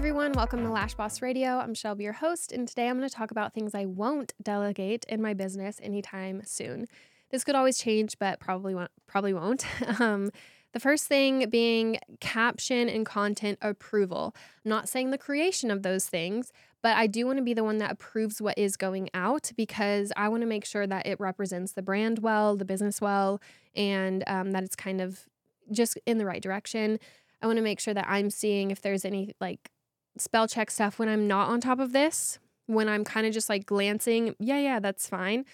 everyone, welcome to Lash Boss Radio. I'm Shelby, your host, and today I'm going to talk about things I won't delegate in my business anytime soon. This could always change, but probably won't. Probably won't. um, the first thing being caption and content approval. I'm not saying the creation of those things, but I do want to be the one that approves what is going out because I want to make sure that it represents the brand well, the business well, and um, that it's kind of just in the right direction. I want to make sure that I'm seeing if there's any like spell check stuff when I'm not on top of this, when I'm kind of just like glancing, yeah, yeah, that's fine.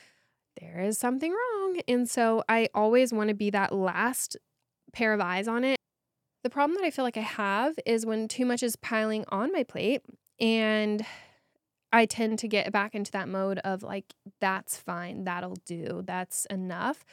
There is something wrong. And so I always want to be that last pair of eyes on it. The problem that I feel like I have is when too much is piling on my plate and I tend to get back into that mode of like, that's fine, that'll do, that's enough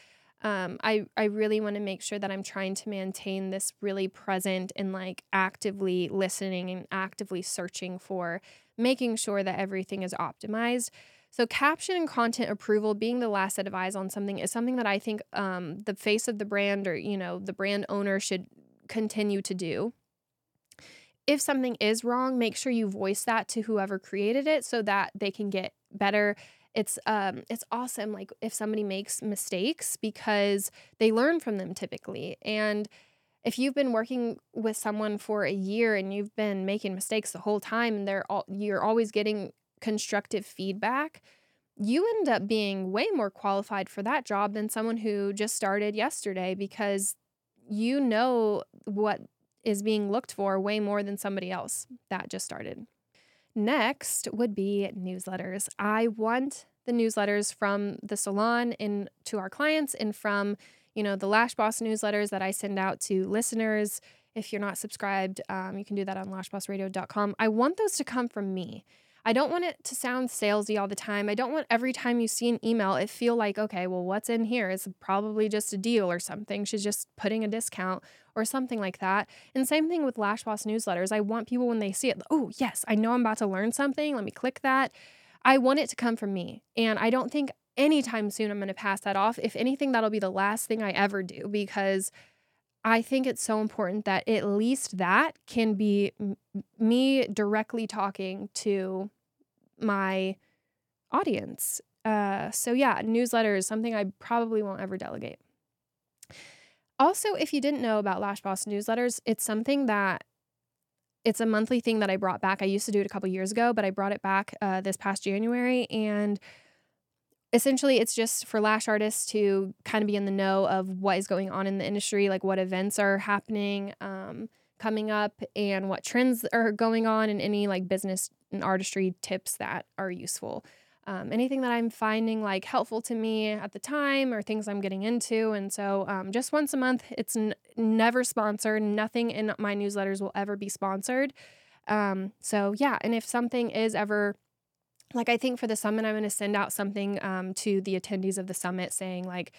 um, I, I really want to make sure that I'm trying to maintain this really present and like actively listening and actively searching for making sure that everything is optimized. So, caption and content approval being the last set of eyes on something is something that I think um, the face of the brand or, you know, the brand owner should continue to do. If something is wrong, make sure you voice that to whoever created it so that they can get better it's um it's awesome like if somebody makes mistakes because they learn from them typically and if you've been working with someone for a year and you've been making mistakes the whole time and they're all you're always getting constructive feedback you end up being way more qualified for that job than someone who just started yesterday because you know what is being looked for way more than somebody else that just started. Next would be newsletters. I want the newsletters from the salon and to our clients and from, you know, the Lash Boss newsletters that I send out to listeners. If you're not subscribed, um, you can do that on lashbossradio.com. I want those to come from me. I don't want it to sound salesy all the time. I don't want every time you see an email, it feel like, okay, well, what's in here is probably just a deal or something. She's just putting a discount or something like that. And same thing with Lash Boss newsletters. I want people when they see it, oh, yes, I know I'm about to learn something. Let me click that. I want it to come from me. And I don't think anytime soon I'm going to pass that off. If anything, that'll be the last thing I ever do because I think it's so important that at least that can be m- me directly talking to my audience. Uh, so, yeah, newsletter is something I probably won't ever delegate. Also, if you didn't know about Lash Boss newsletters, it's something that it's a monthly thing that I brought back. I used to do it a couple years ago, but I brought it back uh, this past January. And essentially it's just for lash artists to kind of be in the know of what is going on in the industry like what events are happening um, coming up and what trends are going on and any like business and artistry tips that are useful. Um, anything that i'm finding like helpful to me at the time or things i'm getting into. And so um, just once a month it's n- never sponsored. Nothing in my newsletters will ever be sponsored. Um, so yeah and if something is ever like I think for the summit, I'm going to send out something um, to the attendees of the summit saying like,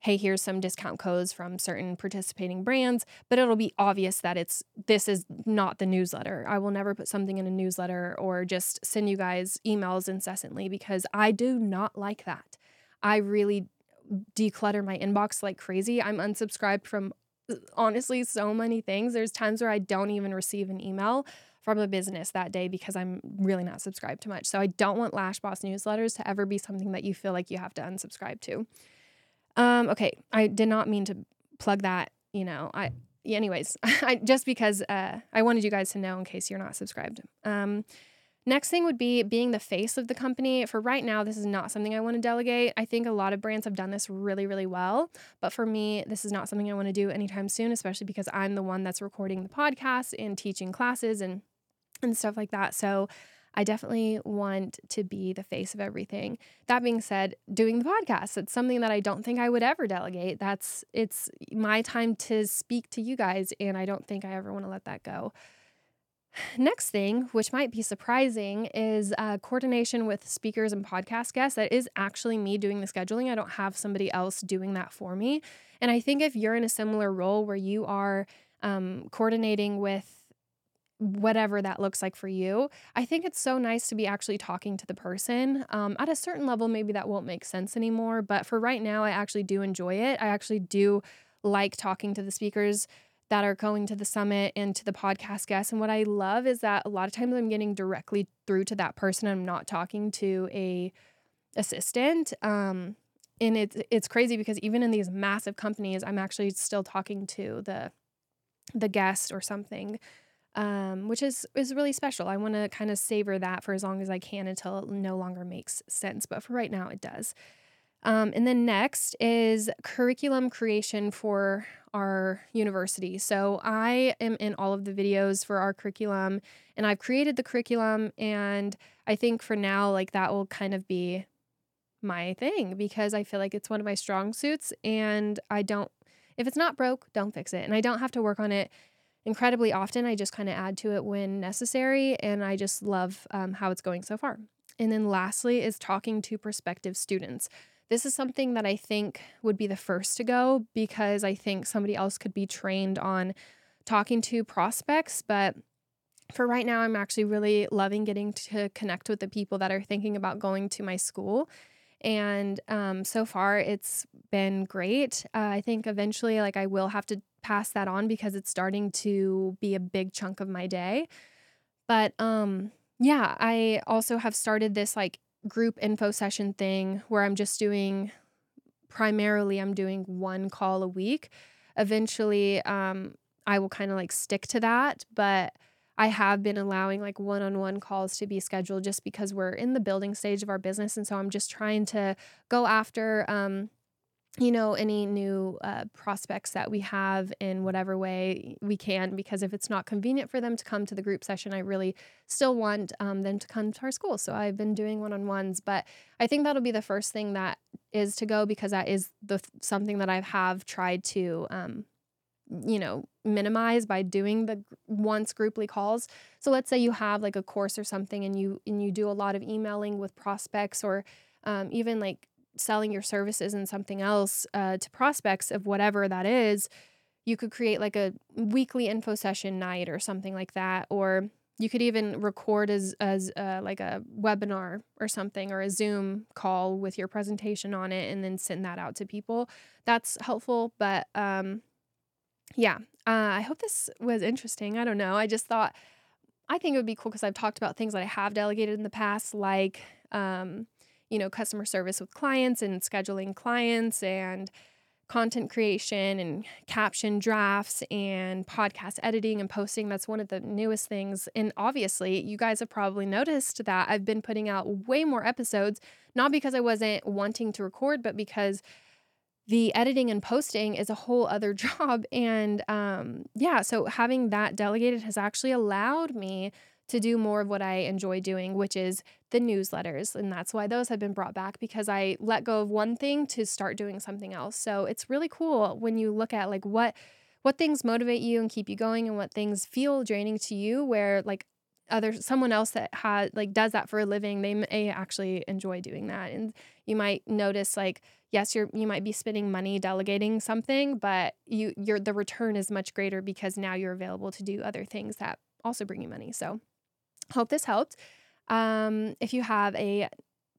hey, here's some discount codes from certain participating brands, but it'll be obvious that it's this is not the newsletter. I will never put something in a newsletter or just send you guys emails incessantly because I do not like that. I really declutter my inbox like crazy. I'm unsubscribed from honestly so many things. There's times where I don't even receive an email from a business that day because I'm really not subscribed to much. So I don't want Lash Boss newsletters to ever be something that you feel like you have to unsubscribe to. Um, okay, I did not mean to plug that. You know, I. Anyways, I just because uh, I wanted you guys to know in case you're not subscribed. Um, Next thing would be being the face of the company. For right now, this is not something I want to delegate. I think a lot of brands have done this really, really well. But for me, this is not something I want to do anytime soon, especially because I'm the one that's recording the podcast and teaching classes and and stuff like that. So I definitely want to be the face of everything. That being said, doing the podcast, it's something that I don't think I would ever delegate. That's it's my time to speak to you guys and I don't think I ever want to let that go. Next thing, which might be surprising, is uh, coordination with speakers and podcast guests. That is actually me doing the scheduling. I don't have somebody else doing that for me. And I think if you're in a similar role where you are um, coordinating with whatever that looks like for you. I think it's so nice to be actually talking to the person. Um, at a certain level, maybe that won't make sense anymore, but for right now, I actually do enjoy it. I actually do like talking to the speakers that are going to the summit and to the podcast guests. And what I love is that a lot of times I'm getting directly through to that person. I'm not talking to a assistant. Um, and it's it's crazy because even in these massive companies, I'm actually still talking to the the guest or something, um, which is is really special. I want to kind of savor that for as long as I can until it no longer makes sense. But for right now, it does. Um, and then next is curriculum creation for our university. So I am in all of the videos for our curriculum and I've created the curriculum. And I think for now, like that will kind of be my thing because I feel like it's one of my strong suits. And I don't, if it's not broke, don't fix it. And I don't have to work on it incredibly often. I just kind of add to it when necessary. And I just love um, how it's going so far. And then lastly is talking to prospective students. This is something that I think would be the first to go because I think somebody else could be trained on talking to prospects. But for right now, I'm actually really loving getting to connect with the people that are thinking about going to my school. And um, so far, it's been great. Uh, I think eventually, like, I will have to pass that on because it's starting to be a big chunk of my day. But um, yeah, I also have started this like group info session thing where I'm just doing primarily I'm doing one call a week. Eventually, um, I will kind of like stick to that, but I have been allowing like one on one calls to be scheduled just because we're in the building stage of our business. And so I'm just trying to go after um, you know, any new uh, prospects that we have in whatever way we can. Because if it's not convenient for them to come to the group session, I really still want um, them to come to our school. So I've been doing one on ones, but I think that'll be the first thing that is to go because that is the something that I have tried to, um, you know, minimize by doing the once grouply calls. So let's say you have like a course or something, and you and you do a lot of emailing with prospects or um, even like selling your services and something else uh, to prospects of whatever that is, you could create like a weekly info session night or something like that, or you could even record as as uh, like a webinar or something or a Zoom call with your presentation on it, and then send that out to people. That's helpful, but um, yeah, uh, I hope this was interesting. I don't know. I just thought I think it would be cool because I've talked about things that I have delegated in the past, like um, you know, customer service with clients and scheduling clients and content creation and caption drafts and podcast editing and posting. That's one of the newest things. And obviously, you guys have probably noticed that I've been putting out way more episodes, not because I wasn't wanting to record, but because the editing and posting is a whole other job. And um, yeah, so having that delegated has actually allowed me to do more of what I enjoy doing, which is the newsletters. And that's why those have been brought back because I let go of one thing to start doing something else. So it's really cool when you look at like what what things motivate you and keep you going and what things feel draining to you where like other someone else that had like does that for a living they may actually enjoy doing that and you might notice like yes you're you might be spending money delegating something but you your the return is much greater because now you're available to do other things that also bring you money so Hope this helped. Um, if you have a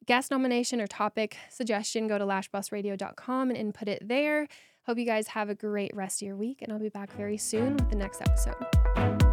guest nomination or topic suggestion, go to lashbossradio.com and input it there. Hope you guys have a great rest of your week, and I'll be back very soon with the next episode.